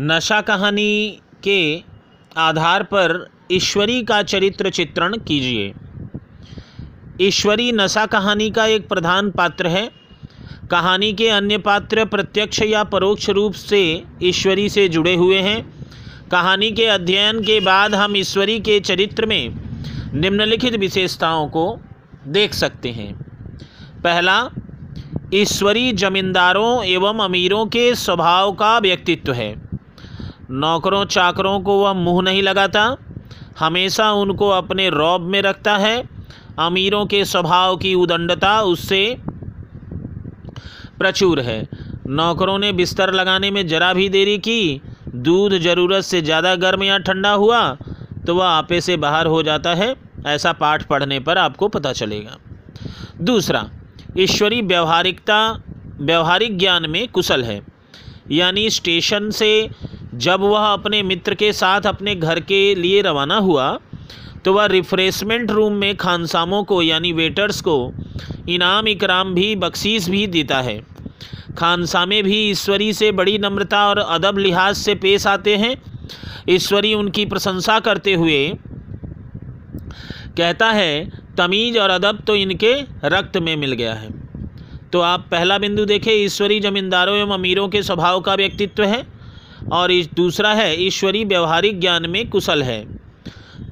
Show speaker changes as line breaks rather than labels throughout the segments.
नशा कहानी के आधार पर ईश्वरी का चरित्र चित्रण कीजिए। ईश्वरी नशा कहानी का एक प्रधान पात्र है। कहानी के अन्य पात्र प्रत्यक्ष या परोक्ष रूप से ईश्वरी से जुड़े हुए हैं। कहानी के अध्ययन के बाद हम ईश्वरी के चरित्र में निम्नलिखित विशेषताओं को देख सकते हैं। पहला, ईश्वरी जमींदारों एवं अमीरों के स्वभाव का व्यक्तित्व है। नौकरों चाकरों को वह मुँह नहीं लगाता, हमेशा उनको अपने रौब में रखता है। अमीरों के स्वभाव की उदंडता उससे प्रचुर है। नौकरों ने बिस्तर लगाने में जरा भी देरी की, दूध ज़रूरत से ज़्यादा गर्म या ठंडा हुआ तो वह आपे से बाहर हो जाता है। ऐसा पाठ पढ़ने पर आपको पता चलेगा। दूसरा ईश्वरी व्यवहारिकता, व्यवहारिक ज्ञान में कुशल है। यानी स्टेशन से जब वह अपने मित्र के साथ अपने घर के लिए रवाना हुआ तो वह रिफ्रेशमेंट रूम में खानसामों को, यानी वेटर्स को, इनाम इकराम भी बख्शीस भी देता है। खानसामे भी ईश्वरी से बड़ी नम्रता और अदब लिहाज से पेश आते हैं। ईश्वरी उनकी प्रशंसा करते हुए कहता है, तमीज़ और अदब तो इनके रक्त में मिल गया है। तो आप पहला बिंदु देखें, ईश्वरी जमींदारों एवं अमीरों के स्वभाव का व्यक्तित्व है। और इस दूसरा है, ईश्वरी व्यवहारिक ज्ञान में कुशल है।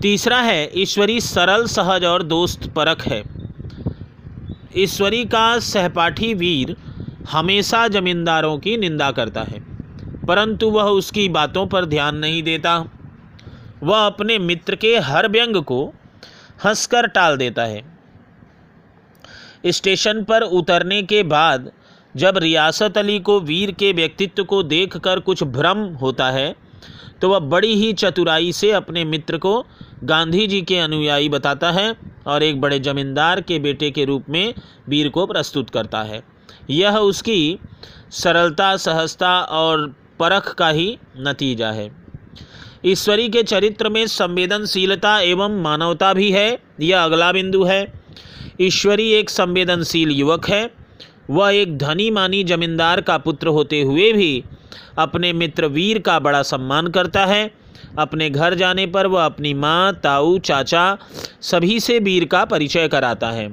तीसरा है, ईश्वरी सरल, सहज और दोस्त परख है। ईश्वरी का सहपाठी वीर हमेशा जमींदारों की निंदा करता है, परंतु वह उसकी बातों पर ध्यान नहीं देता। वह अपने मित्र के हर व्यंग को हंसकर टाल देता है। स्टेशन पर उतरने के बाद जब रियासत अली को वीर के व्यक्तित्व को देखकर कुछ भ्रम होता है तो वह बड़ी ही चतुराई से अपने मित्र को गांधी जी के अनुयायी बताता है और एक बड़े जमींदार के बेटे के रूप में वीर को प्रस्तुत करता है। यह उसकी सरलता, सहजता और परख का ही नतीजा है। ईश्वरी के चरित्र में संवेदनशीलता एवं मानवता भी है, यह अगला बिंदु है। ईश्वरी एक संवेदनशील युवक है वह एक धनी मानी जमींदार का पुत्र होते हुए भी अपने मित्र वीर का बड़ा सम्मान करता है। अपने घर जाने पर वह अपनी माँ, ताऊ, चाचा सभी से वीर का परिचय कराता है।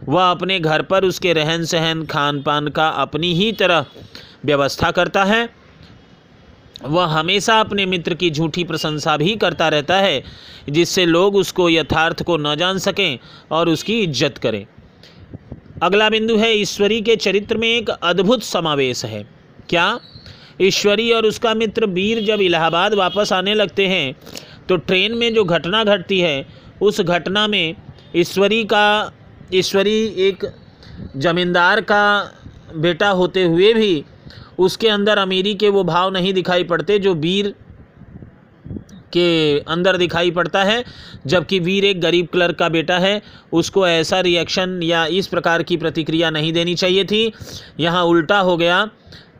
वह अपने घर पर उसके रहन सहन खान पान का अपनी ही तरह व्यवस्था करता है। वह हमेशा अपने मित्र की झूठी प्रशंसा भी करता रहता है, जिससे लोग उसको यथार्थ को न जान सकें और उसकी इज़्ज़त करें। अगला बिंदु है, ईश्वरी के चरित्र में एक अद्भुत समावेश है। क्या? ईश्वरी और उसका मित्र वीर जब इलाहाबाद वापस आने लगते हैं तो ट्रेन में जो घटना घटती है, उस घटना में ईश्वरी का, ईश्वरी एक जमींदार का बेटा होते हुए भी उसके अंदर अमीरी के वो भाव नहीं दिखाई पड़ते, जो वीर के अंदर दिखाई पड़ता है, जबकि वीर एक गरीब क्लर्क का बेटा है, उसको ऐसा रिएक्शन या इस प्रकार की प्रतिक्रिया नहीं देनी चाहिए थी। यहाँ उल्टा हो गया।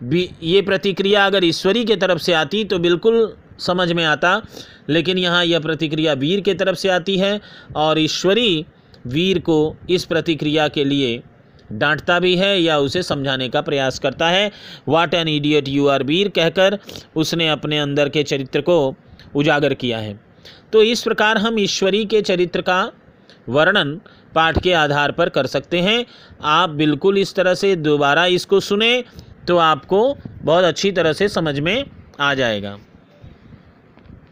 ये प्रतिक्रिया अगर ईश्वरी के तरफ़ से आती तो बिल्कुल समझ में आता, लेकिन यहाँ यह प्रतिक्रिया वीर के तरफ़ से आती है और ईश्वरी वीर को इस प्रतिक्रिया के लिए डांटता भी है या उसे समझाने का प्रयास करता है। What an idiot you are Veer, कहकर उसने अपने अंदर के चरित्र को उजागर किया है। तो इस प्रकार हम ईश्वरी के चरित्र का वर्णन पाठ के आधार पर कर सकते हैं। आप बिल्कुल इस तरह से दोबारा इसको सुने तो आपको बहुत अच्छी तरह से समझ में आ जाएगा।